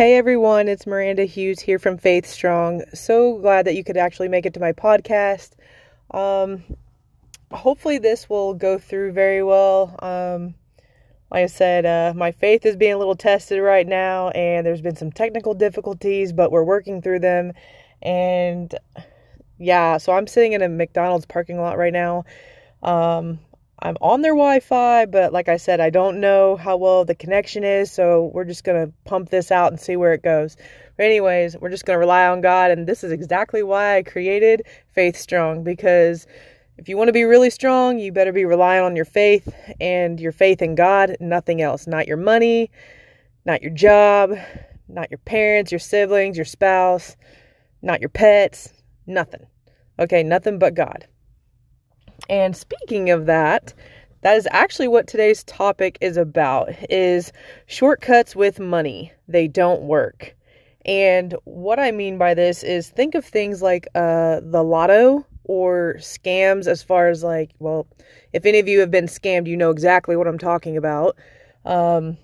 Hey everyone, it's Miranda Hughes here from Faith Strong. So glad that you could actually make it to my podcast. Um, hopefully, this will go through very well. Um, like I said, uh, my faith is being a little tested right now, and there's been some technical difficulties, but we're working through them. And yeah, so I'm sitting in a McDonald's parking lot right now. Um, I'm on their Wi Fi, but like I said, I don't know how well the connection is, so we're just going to pump this out and see where it goes. But, anyways, we're just going to rely on God, and this is exactly why I created Faith Strong because if you want to be really strong, you better be relying on your faith and your faith in God, nothing else. Not your money, not your job, not your parents, your siblings, your spouse, not your pets, nothing. Okay, nothing but God. And speaking of that, that is actually what today's topic is about is shortcuts with money. They don't work. And what I mean by this is think of things like uh, the lotto or scams as far as like, well, if any of you have been scammed, you know exactly what I'm talking about. Um,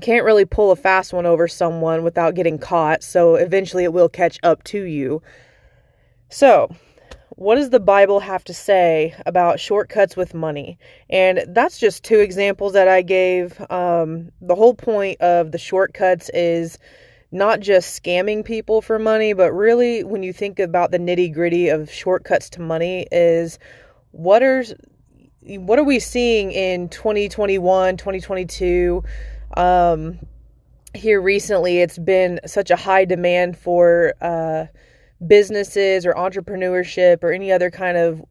can't really pull a fast one over someone without getting caught, so eventually it will catch up to you. So, what does the Bible have to say about shortcuts with money? And that's just two examples that I gave. Um, the whole point of the shortcuts is not just scamming people for money, but really, when you think about the nitty gritty of shortcuts to money, is what are what are we seeing in 2021, 2022? Um, here recently, it's been such a high demand for. Uh, businesses or entrepreneurship or any other kind of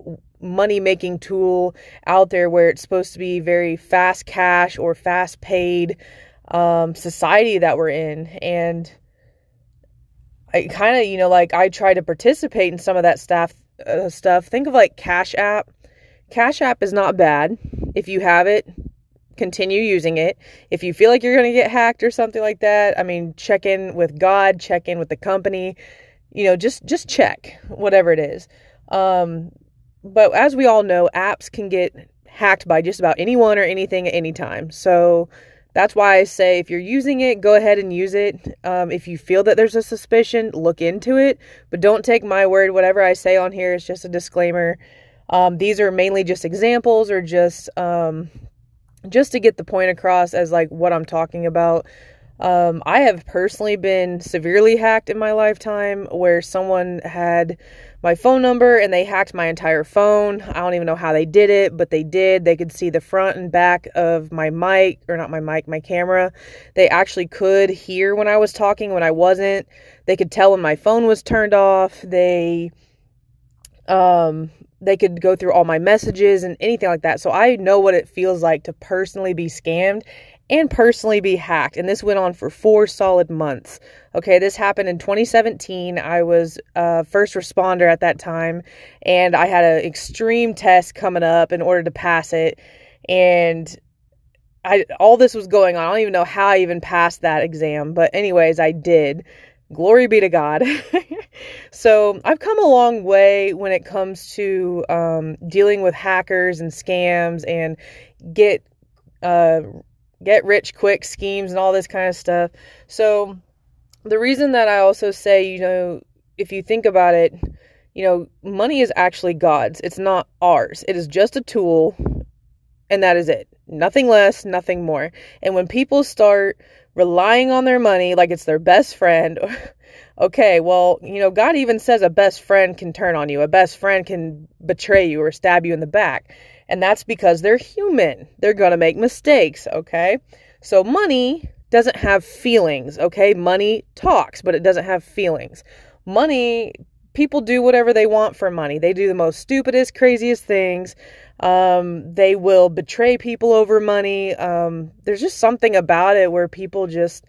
money making tool out there where it's supposed to be very fast cash or fast paid um, society that we're in. And I kind of, you know, like I try to participate in some of that stuff. Uh, stuff. Think of like Cash App. Cash App is not bad. If you have it, continue using it. If you feel like you're going to get hacked or something like that, I mean, check in with God, check in with the company you know just just check whatever it is. Um, but as we all know apps can get hacked by just about anyone or anything at any time. So that's why i say if you're using it go ahead and use it. Um, if you feel that there's a suspicion look into it. But don't take my word. Whatever i say on here is just a disclaimer. Um, these are mainly just examples or just um, just to get the point across as like what i'm talking about um, I have personally been severely hacked in my lifetime where someone had my phone number and they hacked my entire phone. I don't even know how they did it, but they did. They could see the front and back of my mic, or not my mic, my camera. They actually could hear when I was talking, when I wasn't. They could tell when my phone was turned off. They um they could go through all my messages and anything like that. So I know what it feels like to personally be scammed and personally be hacked. And this went on for four solid months. Okay, this happened in 2017. I was a first responder at that time, and I had an extreme test coming up in order to pass it. And I all this was going on. I don't even know how I even passed that exam, but anyways, I did. Glory be to God. so I've come a long way when it comes to um, dealing with hackers and scams and get uh, get rich quick schemes and all this kind of stuff. So the reason that I also say, you know, if you think about it, you know, money is actually God's. It's not ours. It is just a tool and that is it. Nothing less, nothing more. And when people start relying on their money like it's their best friend, okay, well, you know, God even says a best friend can turn on you. A best friend can betray you or stab you in the back. And that's because they're human. They're going to make mistakes, okay? So money doesn't have feelings, okay? Money talks, but it doesn't have feelings. Money, people do whatever they want for money. They do the most stupidest, craziest things. Um, they will betray people over money. Um, there's just something about it where people just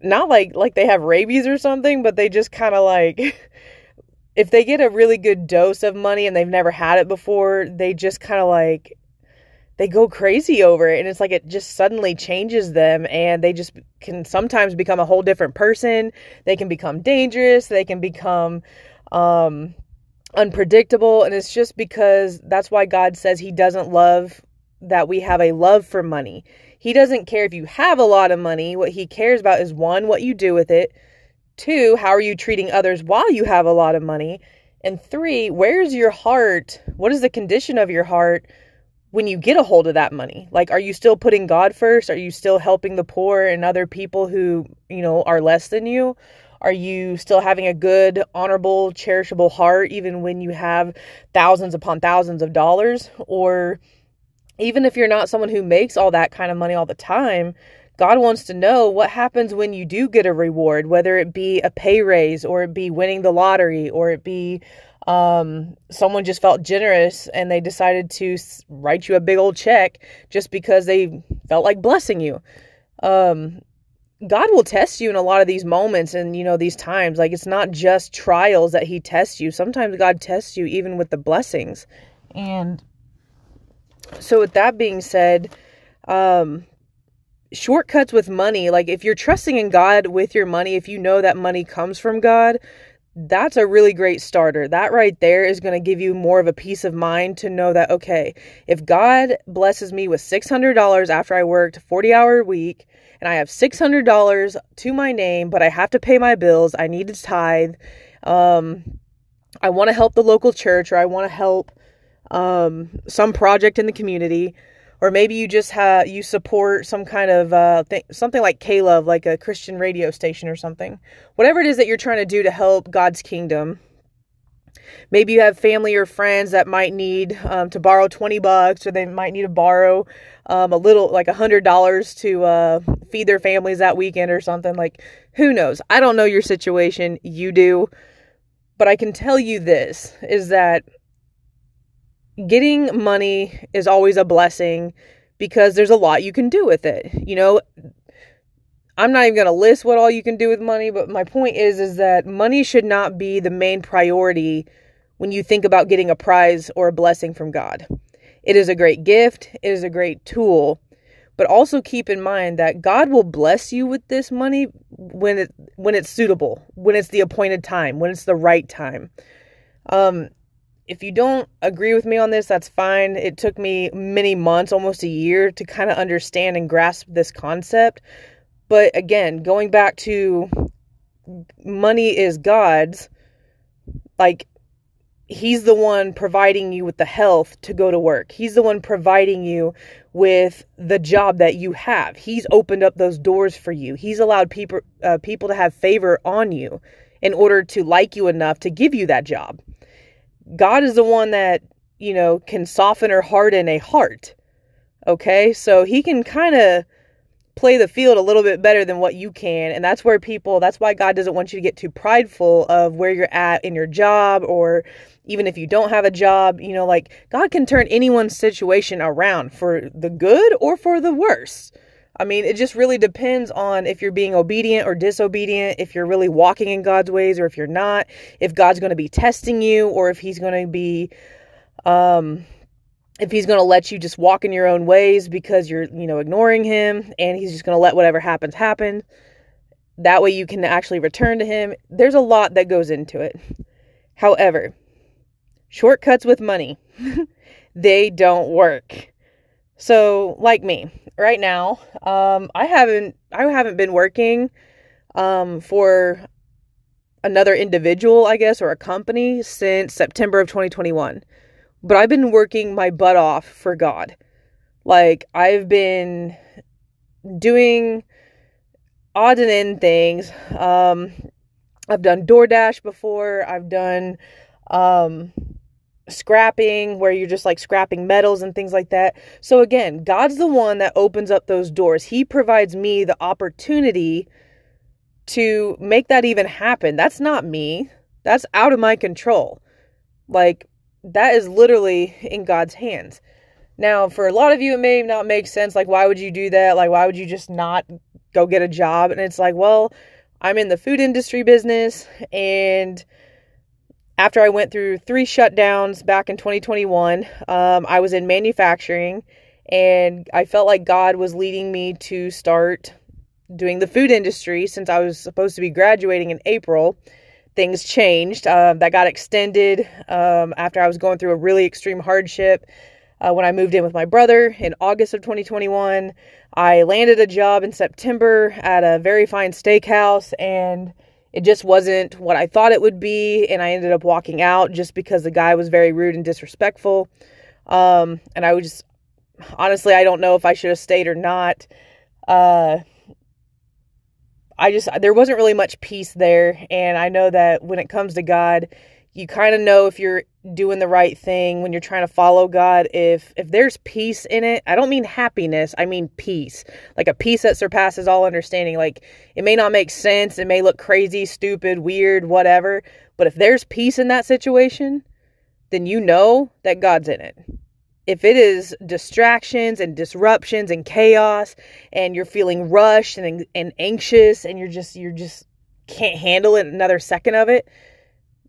not like like they have rabies or something, but they just kind of like if they get a really good dose of money and they've never had it before, they just kind of like they go crazy over it and it's like it just suddenly changes them and they just can sometimes become a whole different person. They can become dangerous, they can become um unpredictable and it's just because that's why God says he doesn't love that we have a love for money. He doesn't care if you have a lot of money. What he cares about is one, what you do with it, two, how are you treating others while you have a lot of money, and three, where's your heart? What is the condition of your heart when you get a hold of that money? Like, are you still putting God first? Are you still helping the poor and other people who, you know, are less than you? Are you still having a good, honorable, cherishable heart even when you have thousands upon thousands of dollars? Or even if you're not someone who makes all that kind of money all the time, God wants to know what happens when you do get a reward, whether it be a pay raise or it be winning the lottery or it be um, someone just felt generous and they decided to write you a big old check just because they felt like blessing you. Um, God will test you in a lot of these moments and you know these times like it's not just trials that he tests you. Sometimes God tests you even with the blessings. And so with that being said, um shortcuts with money, like if you're trusting in God with your money, if you know that money comes from God, that's a really great starter. That right there is going to give you more of a peace of mind to know that, okay, if God blesses me with $600 after I worked 40 hour week and I have $600 to my name, but I have to pay my bills, I need to tithe, um, I want to help the local church or I want to help um, some project in the community or maybe you just have you support some kind of uh, th- something like K-LOVE, like a Christian radio station or something. Whatever it is that you're trying to do to help God's kingdom. Maybe you have family or friends that might need um, to borrow 20 bucks, or they might need to borrow um, a little, like a hundred dollars to uh, feed their families that weekend or something. Like, who knows? I don't know your situation. You do. But I can tell you this is that getting money is always a blessing because there's a lot you can do with it. You know, I'm not even going to list what all you can do with money, but my point is is that money should not be the main priority when you think about getting a prize or a blessing from God. It is a great gift, it is a great tool, but also keep in mind that God will bless you with this money when it when it's suitable, when it's the appointed time, when it's the right time. Um if you don't agree with me on this, that's fine. It took me many months, almost a year, to kind of understand and grasp this concept. But again, going back to money is God's, like, He's the one providing you with the health to go to work. He's the one providing you with the job that you have. He's opened up those doors for you. He's allowed people uh, people to have favor on you in order to like you enough to give you that job. God is the one that, you know, can soften or harden a heart. Okay? So he can kind of play the field a little bit better than what you can. And that's where people, that's why God doesn't want you to get too prideful of where you're at in your job or even if you don't have a job. You know, like God can turn anyone's situation around for the good or for the worse. I mean, it just really depends on if you're being obedient or disobedient, if you're really walking in God's ways or if you're not, if God's going to be testing you or if he's going to be um if he's going to let you just walk in your own ways because you're, you know, ignoring him and he's just going to let whatever happens happen. That way you can actually return to him. There's a lot that goes into it. However, shortcuts with money, they don't work. So, like me, right now, um, I haven't I haven't been working um, for another individual, I guess, or a company since September of 2021. But I've been working my butt off for God. Like I've been doing odd and end things. Um, I've done DoorDash before. I've done um, scrapping where you're just like scrapping metals and things like that. So again, God's the one that opens up those doors. He provides me the opportunity to make that even happen. That's not me. That's out of my control. Like that is literally in God's hands. Now, for a lot of you it may not make sense like why would you do that? Like why would you just not go get a job? And it's like, well, I'm in the food industry business and after I went through three shutdowns back in 2021, um, I was in manufacturing and I felt like God was leading me to start doing the food industry since I was supposed to be graduating in April. Things changed. Uh, that got extended um, after I was going through a really extreme hardship. uh, when I moved in with my brother in August of 2021. I landed a job in September at a very fine steakhouse and it just wasn't what I thought it would be. And I ended up walking out just because the guy was very rude and disrespectful. Um, and I was just, honestly, I don't know if I should have stayed or not. Uh, I just, there wasn't really much peace there. And I know that when it comes to God, you kind of know if you're doing the right thing when you're trying to follow God if if there's peace in it I don't mean happiness I mean peace. Like a peace that surpasses all understanding. Like it may not make sense it may look crazy stupid weird whatever but if there's peace in that situation then you know that God's in it. If it is distractions and disruptions and chaos and you're feeling rushed and and anxious and you're just you're just can't handle it another second of it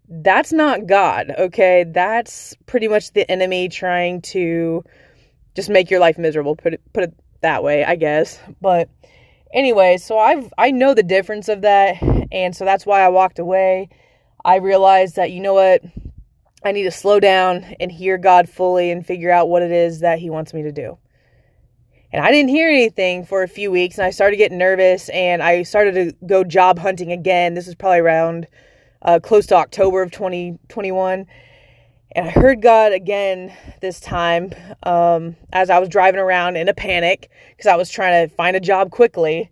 that's not God, okay? That's pretty much the enemy trying to just make your life miserable. Put it put it that way, I guess. But anyway, so I've I know the difference of that, and so that's why I walked away. I realized that you know what? I need to slow down and hear God fully and figure out what it is that he wants me to do. And I didn't hear anything for a few weeks and I started getting nervous and I started to go job hunting again. This is probably around uh, close to October of 2021. And I heard God again this time um, as I was driving around in a panic because I was trying to find a job quickly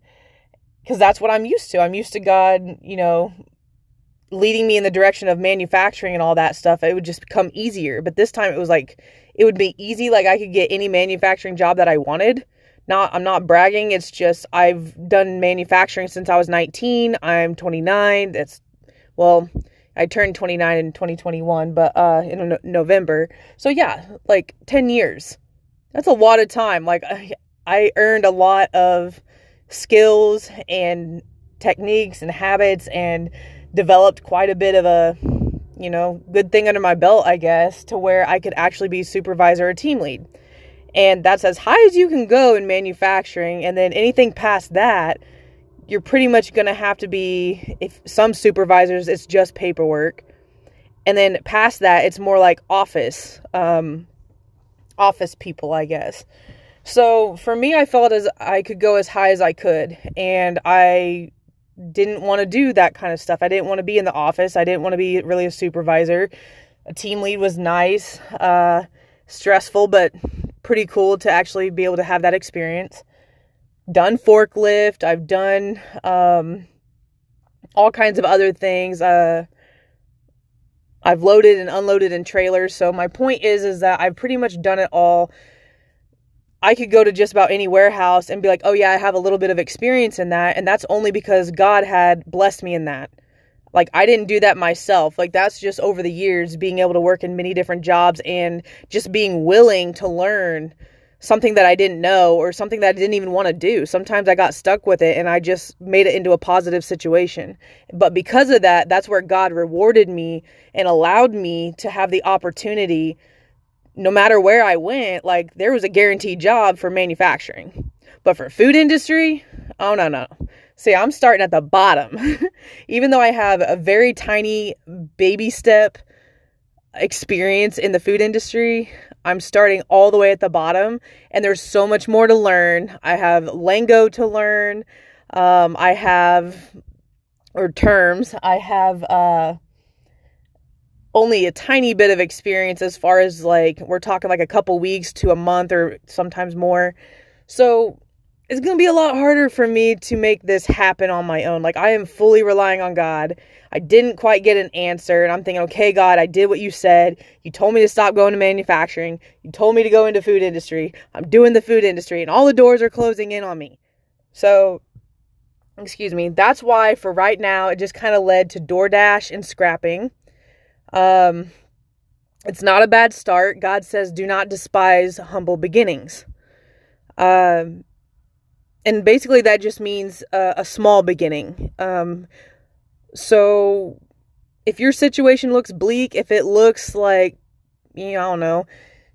because that's what I'm used to. I'm used to God, you know, leading me in the direction of manufacturing and all that stuff. It would just become easier. But this time it was like, it would be easy. Like I could get any manufacturing job that I wanted. Not, I'm not bragging. It's just I've done manufacturing since I was 19. I'm 29. That's well, I turned 29 in 2021, but uh in no- November. So yeah, like 10 years. That's a lot of time. Like I, I earned a lot of skills and techniques and habits and developed quite a bit of a you know, good thing under my belt, I guess, to where I could actually be supervisor or team lead. And that's as high as you can go in manufacturing. And then anything past that, you're pretty much going to have to be if some supervisors it's just paperwork. And then past that it's more like office um, office people i guess. So for me i felt as i could go as high as i could and i didn't want to do that kind of stuff. I didn't want to be in the office. I didn't want to be really a supervisor. A team lead was nice uh, stressful but pretty cool to actually be able to have that experience done forklift. I've done um, all kinds of other things. Uh, I've loaded and unloaded in trailers. So my point is, is that I've pretty much done it all. I could go to just about any warehouse and be like, oh yeah, I have a little bit of experience in that. And that's only because God had blessed me in that. Like I didn't do that myself. Like that's just over the years being able to work in many different jobs and just being willing to learn something that I didn't know or something that I didn't even want to do. Sometimes I got stuck with it and I just made it into a positive situation. But because of that, that's where God rewarded me and allowed me to have the opportunity no matter where I went, like there was a guaranteed job for manufacturing. But for food industry, oh no no. See, I'm starting at the bottom. even though I have a very tiny baby step experience in the food industry, I'm starting all the way at the bottom, and there's so much more to learn. I have lingo to learn. Um, I have, or terms, I have uh, only a tiny bit of experience as far as like, we're talking like a couple weeks to a month or sometimes more. So it's going to be a lot harder for me to make this happen on my own. Like, I am fully relying on God. I didn't quite get an answer, and I'm thinking, okay, God, I did what you said. You told me to stop going to manufacturing. You told me to go into food industry. I'm doing the food industry, and all the doors are closing in on me. So, excuse me. That's why, for right now, it just kind of led to DoorDash and scrapping. Um, it's not a bad start. God says, do not despise humble beginnings. Um, and basically that just means a, a small beginning. Um, so if your situation looks bleak, if it looks like, you know, I don't know,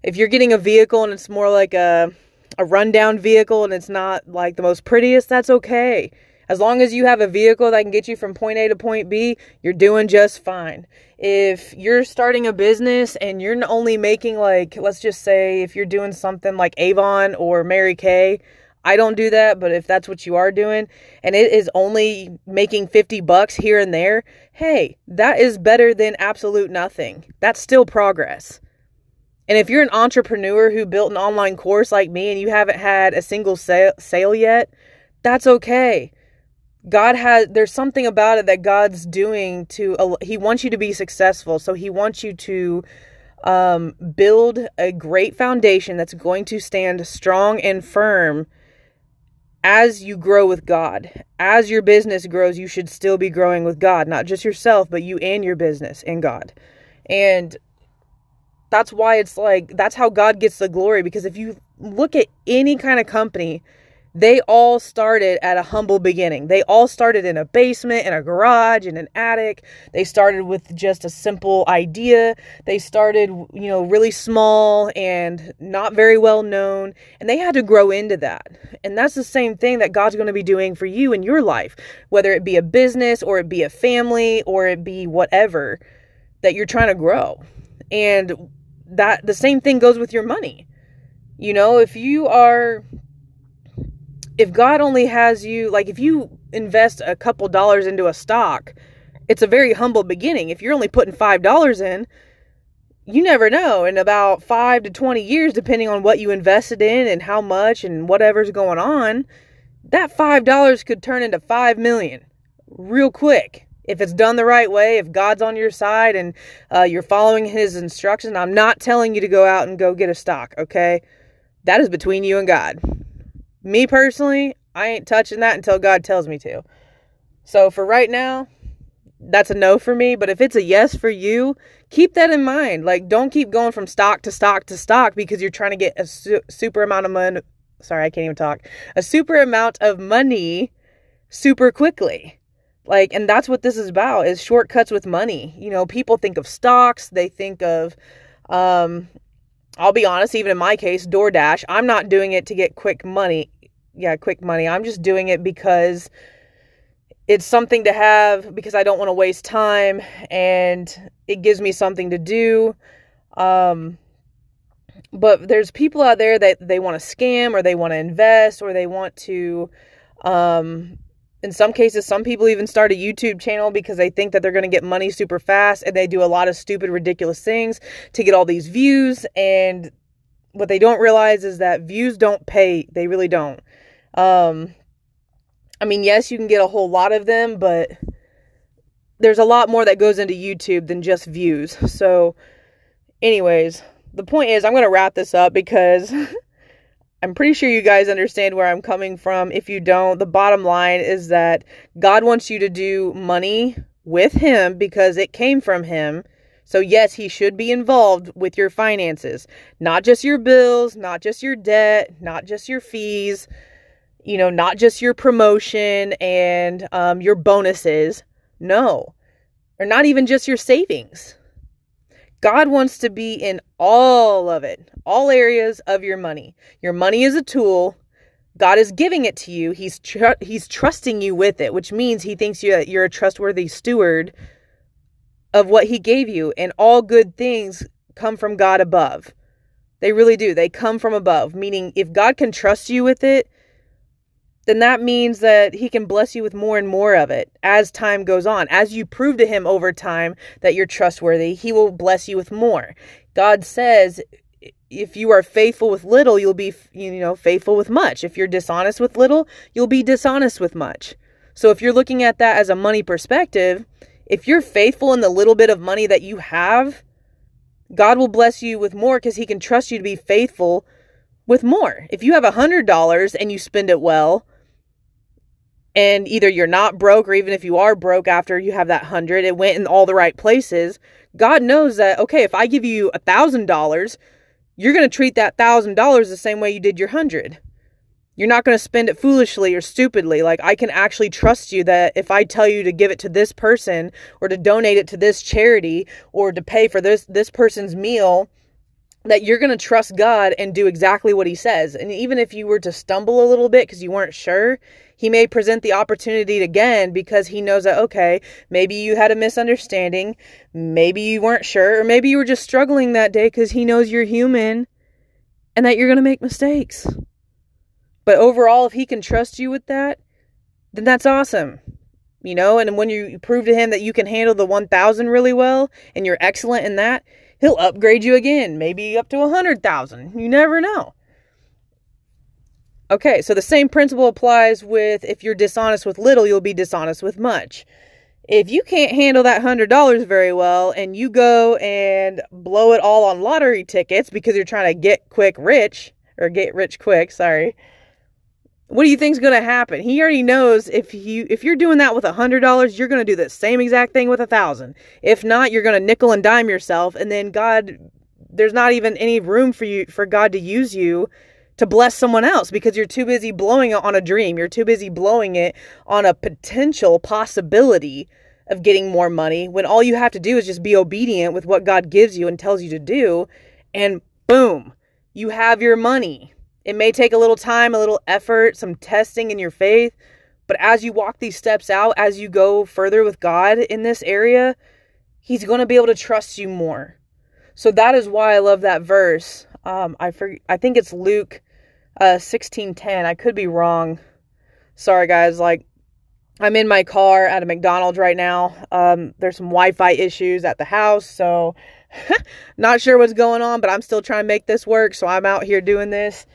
if you're getting a vehicle and it's more like a a rundown vehicle and it's not like the most prettiest, that's okay. As long as you have a vehicle that can get you from point A to point B, you're doing just fine. If you're starting a business and you're only making like, let's just say if you're doing something like Avon or Mary Kay, I don't do that, but if that's what you are doing and it is only making 50 bucks here and there, hey, that is better than absolute nothing. That's still progress. And if you're an entrepreneur who built an online course like me and you haven't had a single sale, sale yet, that's okay. God has there's something about it that God's doing to he wants you to be successful. So he wants you to um, build a great foundation that's going to stand strong and firm as you grow with God. As your business grows, you should still be growing with God, not just yourself, but you and your business and God. And that's why it's like that's how God gets the glory because if you look at any kind of company they all started at a humble beginning. They all started in a basement, in a garage, in an attic. They started with just a simple idea. They started, you know, really small and not very well known, and they had to grow into that. And that's the same thing that God's going to be doing for you in your life, whether it be a business or it be a family or it be whatever that you're trying to grow. And that the same thing goes with your money. You know, if you are if God only has you, like if you invest a couple dollars into a stock, it's a very humble beginning. If you're only putting $5 in, you never know. In about five to 20 years, depending on what you invested in and how much and whatever's going on, that $5 could turn into 5 million real quick. If it's done the right way, if God's on your side and uh, you're following his instructions, I'm not telling you to go out and go get a stock, okay? That is between you and God. Me personally, I ain't touching that until God tells me to. So for right now, that's a no for me. But if it's a yes for you, keep that in mind. Like, don't keep going from stock to stock to stock because you're trying to get a su- super amount of money. Sorry, I can't even talk. A super amount of money super quickly. Like, and that's what this is about is shortcuts with money. You know, people think of stocks, they think of um, I'll be honest, even in my case, DoorDash, I'm not doing it to get quick money. Yeah, quick money. I'm just doing it because it's something to have because I don't want to waste time and it gives me something to do. Um, but there's people out there that they want to scam or they want to invest or they want to um, in some cases, some people even start a YouTube channel because they think that they're going to get money super fast and they do a lot of stupid, ridiculous things to get all these views. And what they don't realize is that views don't pay. They really don't. Um, I mean, yes, you can get a whole lot of them, but there's a lot more that goes into YouTube than just views. So, anyways, the point is, I'm going to wrap this up because. I'm pretty sure you guys understand where I'm coming from. If you don't, the bottom line is that God wants you to do money with Him because it came from Him. So, yes, He should be involved with your finances, not just your bills, not just your debt, not just your fees, you know, not just your promotion and um, your bonuses. No, or not even just your savings. God wants to be in all of it, all areas of your money. Your money is a tool. God is giving it to you. He's tr- he's trusting you with it, which means he thinks you you're a trustworthy steward of what he gave you. And all good things come from God above. They really do. They come from above, meaning if God can trust you with it, then that means that he can bless you with more and more of it as time goes on. As you prove to him over time that you're trustworthy, he will bless you with more. God says, if you are faithful with little, you'll be, you know, faithful with much. If you're dishonest with little, you'll be dishonest with much. So if you're looking at that as a money perspective, if you're faithful in the little bit of money that you have, God will bless you with more because he can trust you to be faithful with more. If you have a hundred dollars and you spend it well, and either you're not broke or even if you are broke after you have that hundred it went in all the right places. God knows that okay if i give you a thousand dollars you're going to treat that thousand dollars the same way you did your hundred. You're not going to spend it foolishly or stupidly. Like i can actually trust you that if i tell you to give it to this person or to donate it to this charity or to pay for this this person's meal that you're going to trust God and do exactly what he says. And even if you were to stumble a little bit because you weren't sure, he may present the opportunity again because he knows that, okay, maybe you had a misunderstanding, maybe you weren't sure, or maybe you were just struggling that day because he knows you're human and that you're going to make mistakes. But overall, if he can trust you with that, then that's awesome. You know, and when you prove to him that you can handle the 1000 really well and you're excellent in that, he'll upgrade you again, maybe up to a 100,000. You never know. Okay, so the same principle applies with if you're dishonest with little, you'll be dishonest with much. If you can't handle that $100 very well and you go and blow it all on lottery tickets because you're trying to get quick rich, or get rich quick, sorry. What do you think's going to happen? He already knows if you if you're doing that with a hundred dollars, you're going to do the same exact thing with a thousand. If not, you're going to nickel and dime yourself, and then God, there's not even any room for you for God to use you to bless someone else because you're too busy blowing it on a dream. You're too busy blowing it on a potential possibility of getting more money when all you have to do is just be obedient with what God gives you and tells you to do. And boom, you have your money. It may take a little time, a little effort, some testing in your faith. But as you walk these steps out, as you go further with God in this area, He's going to be able to trust you more. So that is why I love that verse. Um, I for, I think it's Luke uh 1610. I could be wrong. Sorry guys, like I'm in my car at a McDonald's right now. Um there's some Wi-Fi issues at the house, so not sure what's going on, but I'm still trying to make this work, so I'm out here doing this.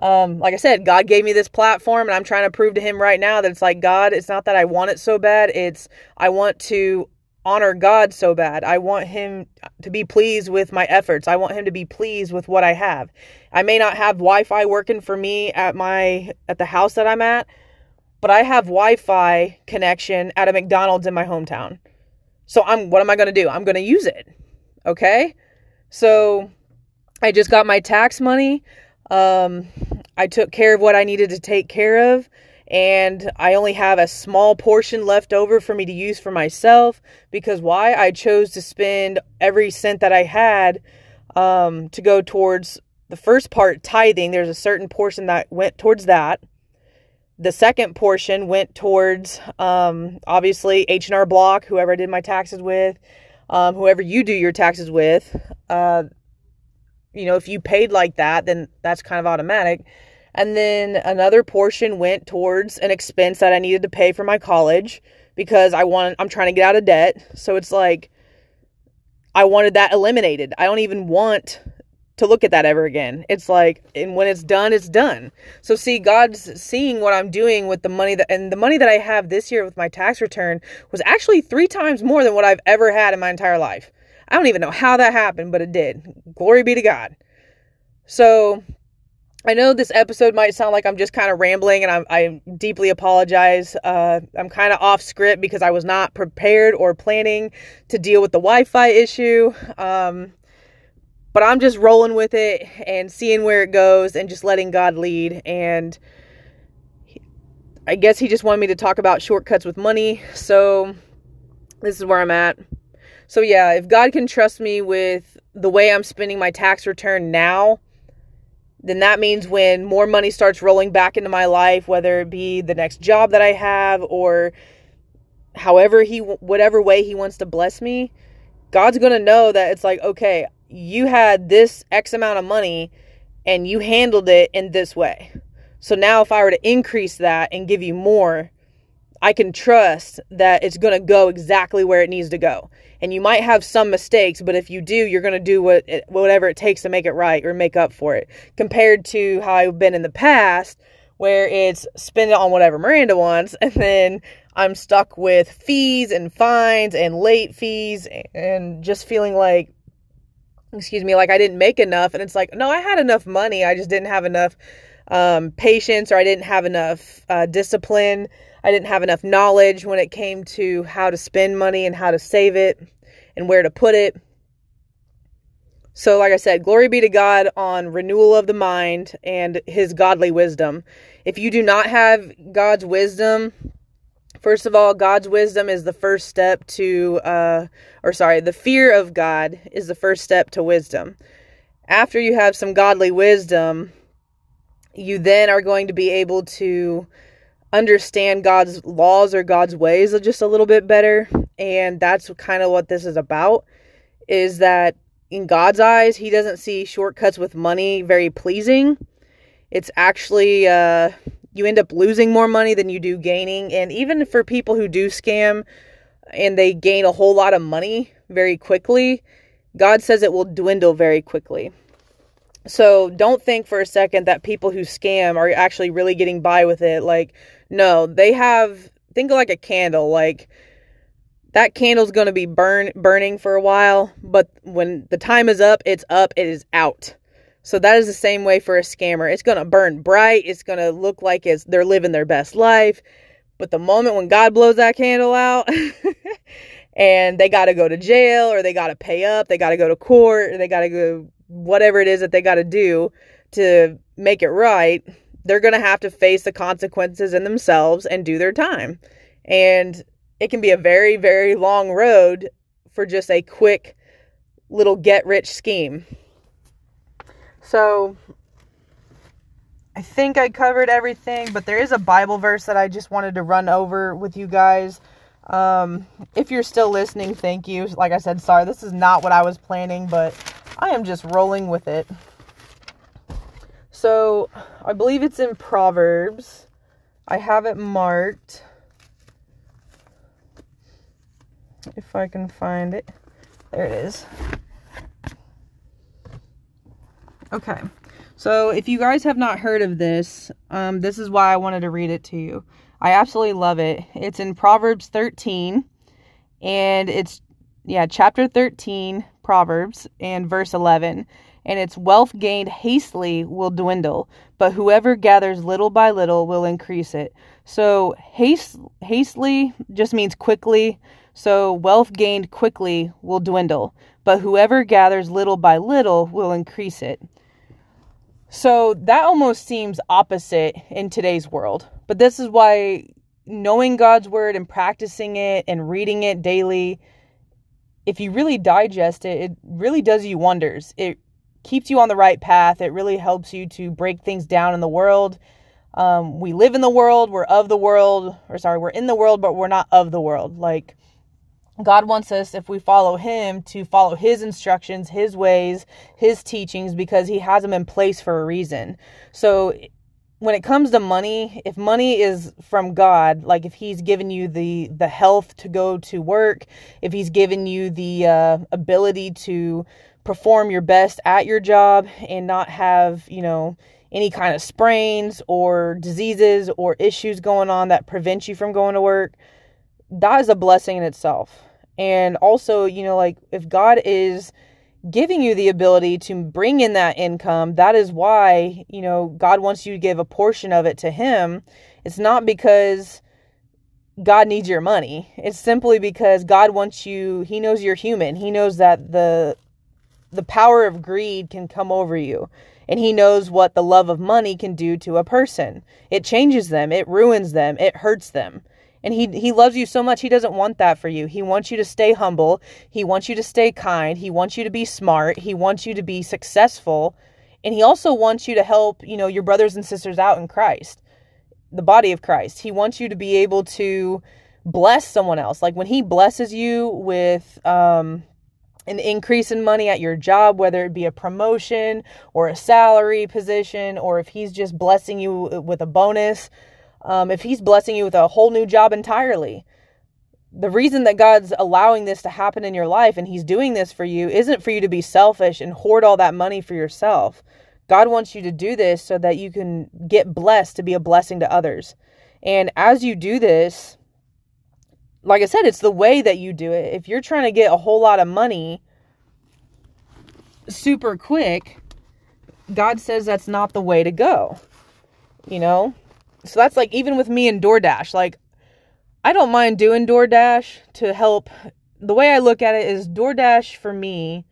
Um, like I said, God gave me this platform, and I'm trying to prove to Him right now that it's like, God, it's not that I want it so bad. It's I want to honor God so bad. I want him to be pleased with my efforts. I want him to be pleased with what I have. I may not have Wi-Fi working for me at my at the house that I'm at, but I have Wi-Fi connection at a McDonald's in my hometown. So I'm what am I going to do? I'm going to use it. Okay? So I just got my tax money. Um I took care of what I needed to take care of and I only have a small portion left over for me to use for myself because why? I chose to spend every cent that I had um, to go towards the first part, tithing. There's a certain portion that went towards that. The second portion went towards um, obviously H&R Block, whoever I did my taxes with, um, whoever you do your taxes with. Uh, you know, if you paid like that, then that's kind of automatic and then another portion went towards an expense that I needed to pay for my college because I want I'm trying to get out of debt. So it's like I wanted that eliminated. I don't even want to look at that ever again. It's like and when it's done, it's done. So see God's seeing what I'm doing with the money that and the money that I have this year with my tax return was actually 3 times more than what I've ever had in my entire life. I don't even know how that happened, but it did. Glory be to God. So I know this episode might sound like I'm just kind of rambling, and I'm, I deeply apologize. Uh, I'm kind of off script because I was not prepared or planning to deal with the Wi Fi issue. Um, but I'm just rolling with it and seeing where it goes and just letting God lead. And I guess He just wanted me to talk about shortcuts with money. So this is where I'm at. So, yeah, if God can trust me with the way I'm spending my tax return now, then that means when more money starts rolling back into my life, whether it be the next job that I have or however he, whatever way he wants to bless me, God's going to know that it's like, okay, you had this X amount of money and you handled it in this way. So now if I were to increase that and give you more, I can trust that it's going to go exactly where it needs to go. And you might have some mistakes, but if you do, you're going to do what it, whatever it takes to make it right or make up for it. Compared to how I've been in the past, where it's spend it on whatever Miranda wants, and then I'm stuck with fees and fines and late fees and just feeling like, excuse me, like I didn't make enough. And it's like, no, I had enough money. I just didn't have enough um, patience or I didn't have enough uh, discipline I didn't have enough knowledge when it came to how to spend money and how to save it and where to put it. So, like I said, glory be to God on renewal of the mind and his godly wisdom. If you do not have God's wisdom, first of all, God's wisdom is the first step to, uh, or sorry, the fear of God is the first step to wisdom. after you have some godly wisdom, you then are going to be able to understand God's laws or God's ways just a little bit better. And that's kind of what this is about is that in God's eyes, he doesn't see shortcuts with money very pleasing. It's actually uh you end up losing more money than you do gaining and even for people who do scam and they gain a whole lot of money very quickly, God says it will dwindle very quickly. So don't think for a second that people who scam are actually really getting by with it. Like, no, they have, think of like a candle. Like, that candle's going to be burn burning for a while, but when the time is up, it's up, it is out. So that is the same way for a scammer. It's going to burn bright, it's going to look like it's they're living their best life, but the moment when God blows that candle out and they got to go to jail or they got to pay up, they got to go to court, or they got to go whatever it is that they got to do to make it right, they're going to have to face the consequences in themselves and do their time. And it can be a very, very long road for just a quick little get rich scheme. So, I think I covered everything, but there is a Bible verse that I just wanted to run over with you guys. Um, if you're still listening, thank you. Like I said, sorry, this is not what I was planning, but I am just rolling with it. So, I believe it's in Proverbs. I have it marked. If I can find it. There it is. Okay. So, if you guys have not heard of this, um, this is why I wanted to read it to you. I absolutely love it. It's in Proverbs 13, and it's, yeah, chapter 13, Proverbs, and verse 11. And it's wealth gained hastily will dwindle, but whoever gathers little by little will increase it. So, haste, hastily just means quickly. So, wealth gained quickly will dwindle, but whoever gathers little by little will increase it. So that almost seems opposite in today's world. But this is why knowing God's word and practicing it and reading it daily, if you really digest it, it really does you wonders. It keeps you on the right path. It really helps you to break things down in the world. Um, we live in the world, we're of the world, or sorry, we're in the world, but we're not of the world. Like, God wants us, if we follow Him, to follow His instructions, His ways, His teachings, because He has them in place for a reason. So, when it comes to money, if money is from God, like if He's given you the the health to go to work, if He's given you the uh, ability to perform your best at your job and not have, you know, any kind of sprains or diseases or issues going on that prevent you from going to work, that is a blessing in itself. And also, you know, like if God is giving you the ability to bring in that income, that is why, you know, God wants you to give a portion of it to Him. It's not because God needs your money. It's simply because God wants you, He knows you're human. He knows that the the power of greed can come over you. And he knows what the love of money can do to a person. It changes them, it ruins them, it hurts them. And he he loves you so much he doesn't want that for you. He wants you to stay humble, he wants you to stay kind, he wants you to be smart, he wants you to be successful, and he also wants you to help, you know, your brothers and sisters out in Christ. The body of Christ. He wants you to be able to bless someone else. Like when he blesses you with um an increase in money at your job, whether it be a promotion or a salary position, or if he's just blessing you with a bonus, um, if he's blessing you with a whole new job entirely. The reason that God's allowing this to happen in your life and he's doing this for you isn't for you to be selfish and hoard all that money for yourself. God wants you to do this so that you can get blessed to be a blessing to others. And as you do this, like I said, it's the way that you do it. If you're trying to get a whole lot of money super quick, God says that's not the way to go. You know? So that's like even with me and DoorDash, like I don't mind doing DoorDash to help. The way I look at it is DoorDash for me,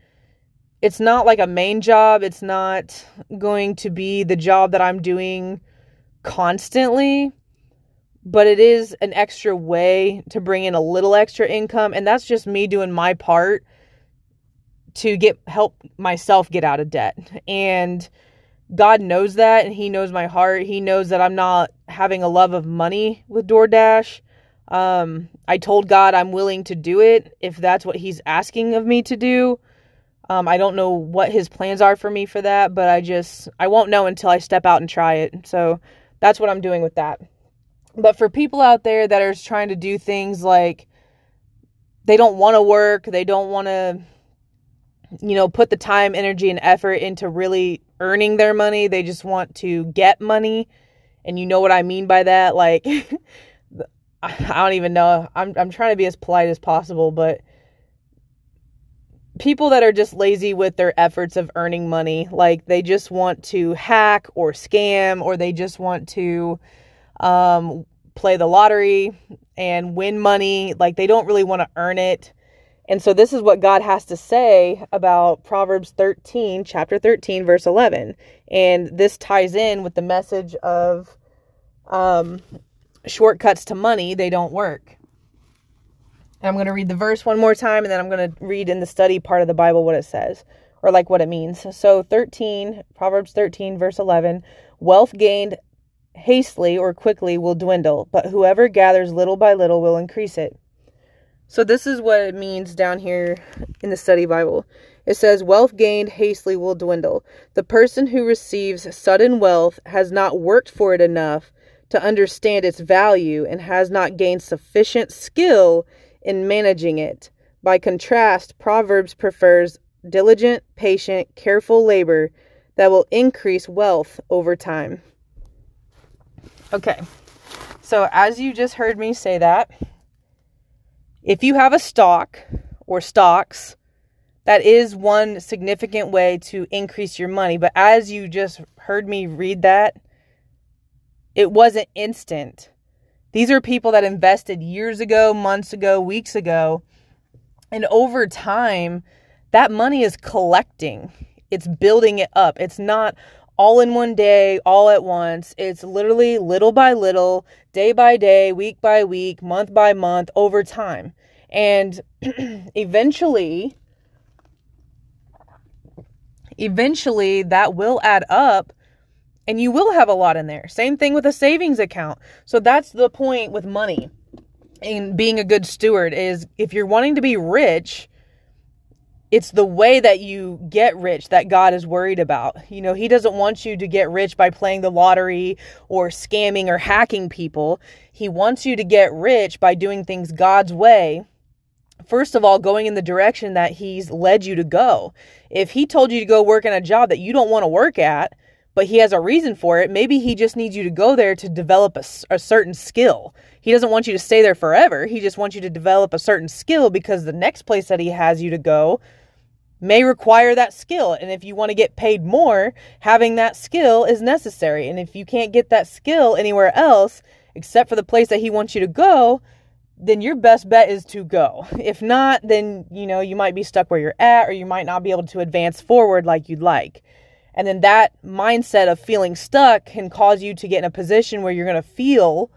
it's not like a main job. It's not going to be the job that I'm doing constantly but it is an extra way to bring in a little extra income and that's just me doing my part to get help myself get out of debt. And God knows that and he knows my heart. He knows that I'm not having a love of money with DoorDash. Um, I told God I'm willing to do it if that's what he's asking of me to do. Um, I don't know what his plans are for me for that, but I just I won't know until I step out and try it. So that's what I'm doing with that. But for people out there that are trying to do things like they don't want to work, they don't want to you know, put the time, energy and effort into really earning their money. They just want to get money. And you know what I mean by that? Like I don't even know. I'm I'm trying to be as polite as possible, but people that are just lazy with their efforts of earning money, like they just want to hack or scam or they just want to um, play the lottery and win money, like they don't really want to earn it. And so this is what God has to say about Proverbs 13, chapter 13, verse 11. And this ties in with the message of um, shortcuts to money, they don't work. And I'm going to read the verse one more time and then I'm going to read in the study part of the Bible what it says or like what it means. So 13, Proverbs 13, verse 11 wealth gained hastily or quickly will dwindle, but whoever gathers little by little will increase it. So this is what it means down here in the study Bible. It says, Wealth gained hastily will dwindle. The person who receives sudden wealth has not worked for it enough to understand its value and has not gained sufficient skill in managing it. By contrast, Proverbs prefers diligent, patient, careful labor that will increase wealth over time. Okay, so as you just heard me say that, if you have a stock or stocks, that is one significant way to increase your money. But as you just heard me read that, it wasn't instant. These are people that invested years ago, months ago, weeks ago. And over time, that money is collecting, it's building it up. It's not all in one day, all at once. It's literally little by little, day by day, week by week, month by month, over time. And eventually, eventually that will add up and you will have a lot in there. Same thing with a savings account. So that's the point with money and being a good steward is if you're wanting to be rich, it's the way that you get rich that God is worried about. You know, He doesn't want you to get rich by playing the lottery or scamming or hacking people. He wants you to get rich by doing things God's way. First of all, going in the direction that He's led you to go. If He told you to go work in a job that you don't want to work at, but he has a reason for it. Maybe he just needs you to go there to develop a, a, certain skill. He doesn't want you to stay there forever. He just wants you to develop a certain skill because the next place that he has you to go may require that skill. And if you want to get paid more, having that skill is necessary. And if you can't get that skill anywhere else except for the place that he wants you to go, then your best bet is to go. If not, then you know, you might be stuck where you're at or you might not be able to advance forward like you'd like. And then that mindset of feeling stuck can cause you to get in a position where you're going to feel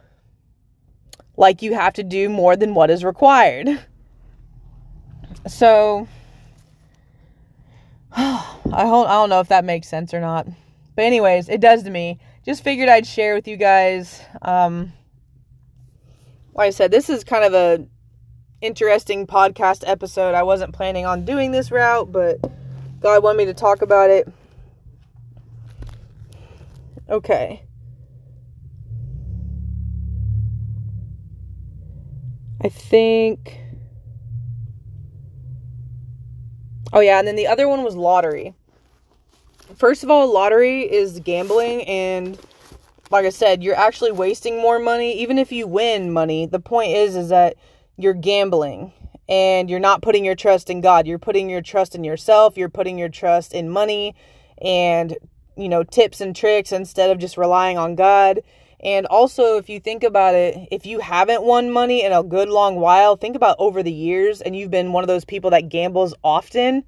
like you have to do more than what is required. So, I don't, I don't know if that makes sense or not. But, anyways, it does to me. Just figured I'd share with you guys. Um, like I said, this is kind of a interesting podcast episode. I wasn't planning on doing this route, but God wanted me to talk about it. Okay. I think. Oh, yeah, and then the other one was lottery. First of all, lottery is gambling, and like I said, you're actually wasting more money. Even if you win money, the point is, is that you're gambling and you're not putting your trust in God. You're putting your trust in yourself. You're putting your trust in money and you know, tips and tricks instead of just relying on God. And also, if you think about it, if you haven't won money in a good long while, think about over the years and you've been one of those people that gambles often.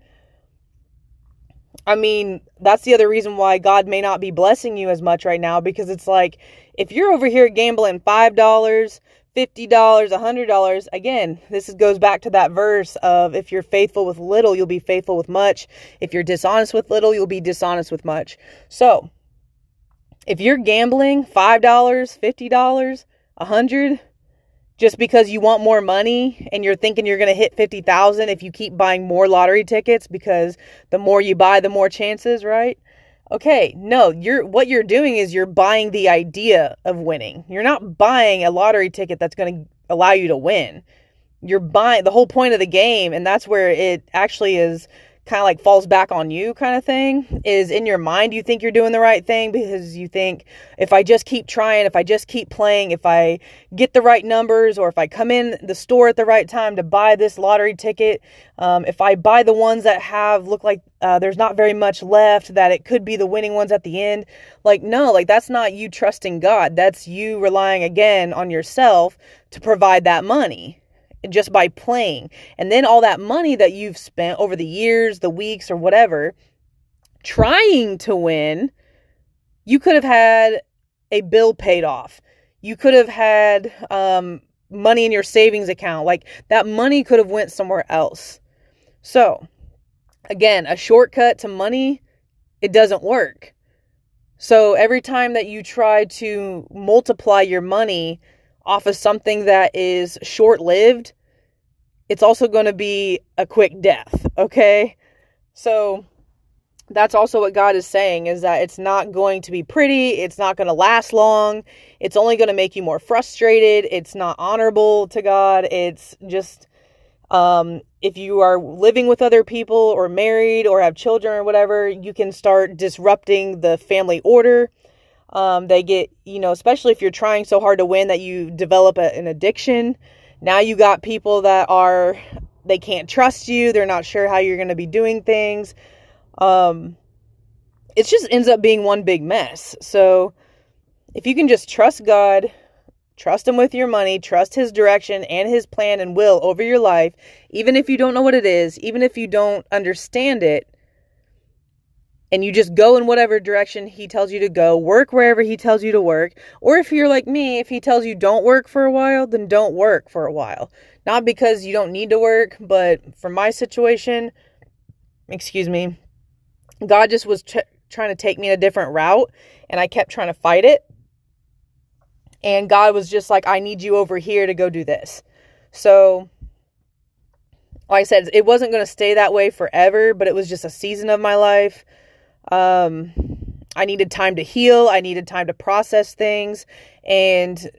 I mean, that's the other reason why God may not be blessing you as much right now because it's like if you're over here gambling $5, $50, $100. Again, this goes back to that verse of if you're faithful with little, you'll be faithful with much. If you're dishonest with little, you'll be dishonest with much. So, if you're gambling $5, $50, 100 just because you want more money and you're thinking you're going to hit 50,000 if you keep buying more lottery tickets because the more you buy the more chances, right? Okay, no, you're what you're doing is you're buying the idea of winning. You're not buying a lottery ticket that's going to allow you to win. You're buying the whole point of the game and that's where it actually is kind of like falls back on you kind of thing is in your mind you think you're doing the right thing because you think if I just keep trying, if I just keep playing, if I get the right numbers or if I come in the store at the right time to buy this lottery ticket, um, if I buy the ones that have look like uh, there's not very much left, that it could be the winning ones at the end. Like, no, like that's not you trusting God. That's you relying again on yourself to provide that money just by playing. And then all that money that you've spent over the years, the weeks, or whatever, trying to win, you could have had a bill paid off. You could have had um, money in your savings account. Like that money could have went somewhere else. So, again, a shortcut to money, it doesn't work. So every time that you try to multiply your money off of something that is short lived, it's also going to be a quick death, okay? So that's also what God is saying is that it's not going to be pretty, it's not going to last long, it's only going to make you more frustrated, it's not honorable to God, it's just um, if you are living with other people or married or have children or whatever, you can start disrupting the family order um, they get, you know, especially if you're trying so hard to win that you develop a, an addiction. Now you got people that are, they can't trust you. They're not sure how you're going to be doing things. Um, it just ends up being one big mess. So if you can just trust God, trust Him with your money, trust His direction and His plan and will over your life, even if you don't know what it is, even if you don't understand it, and you just go in whatever direction he tells you to go, work wherever he tells you to work. Or if you're like me, if he tells you don't work for a while, then don't work for a while. Not because you don't need to work, but for my situation, excuse me, God just was ch- trying to take me a different route and I kept trying to fight it. And God was just like, I need you over here to go do this. So, like I said, it wasn't going to stay that way forever, but it was just a season of my life. Um, I needed time to heal. I needed time to process things and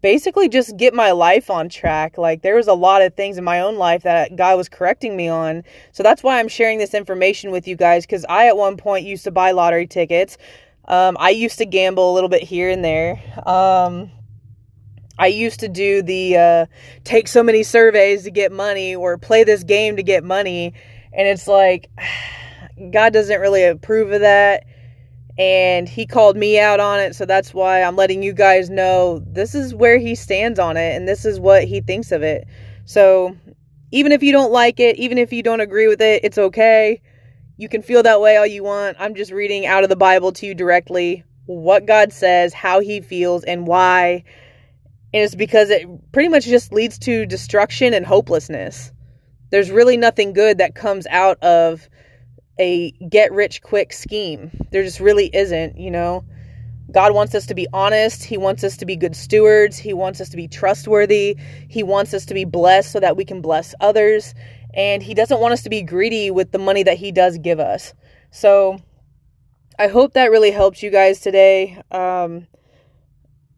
basically just get my life on track. Like there was a lot of things in my own life that God was correcting me on. So that's why I'm sharing this information with you guys because I at one point used to buy lottery tickets. Um, I used to gamble a little bit here and there. Um, I used to do the uh, take so many surveys to get money or play this game to get money. And it's like, God doesn't really approve of that. And he called me out on it. So that's why I'm letting you guys know this is where he stands on it and this is what he thinks of it. So even if you don't like it, even if you don't agree with it, it's okay. You can feel that way all you want. I'm just reading out of the Bible to you directly what God says, how he feels, and why. And it's because it pretty much just leads to destruction and hopelessness. There's really nothing good that comes out of a get rich quick scheme. There just really isn't, you know. God wants us to be honest. He wants us to be good stewards. He wants us to be trustworthy. He wants us to be blessed so that we can bless others. And He doesn't want us to be greedy with the money that He does give us. So I hope that really helps you guys today. Um,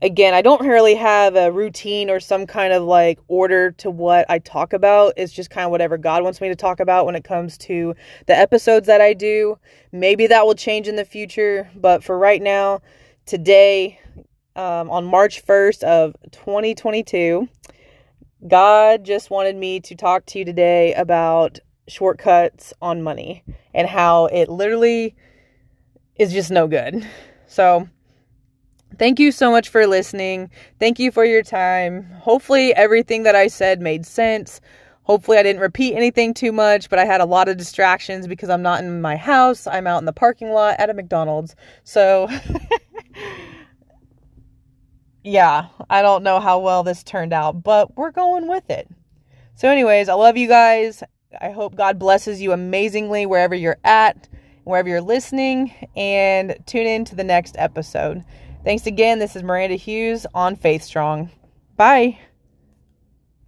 again, I don't really have a routine or some kind of like order to what I talk about. It's just kind of whatever God wants me to talk about when it comes to the episodes that I do. Maybe that will change in the future, but for right now, today, um, on March 1st of 2022, God just wanted me to talk to you today about shortcuts on money and how it literally is just no good. So, Thank you so much for listening. Thank you for your time. Hopefully, everything that I said made sense. Hopefully, I didn't repeat anything too much, but I had a lot of distractions because I'm not in my house. I'm out in the parking lot at a McDonald's. So, yeah, I don't know how well this turned out, but we're going with it. So, anyways, I love you guys. I hope God blesses you amazingly wherever you're at, wherever you're listening, and tune in to the next episode. Thanks again. This is Miranda Hughes on Faith Strong. Bye.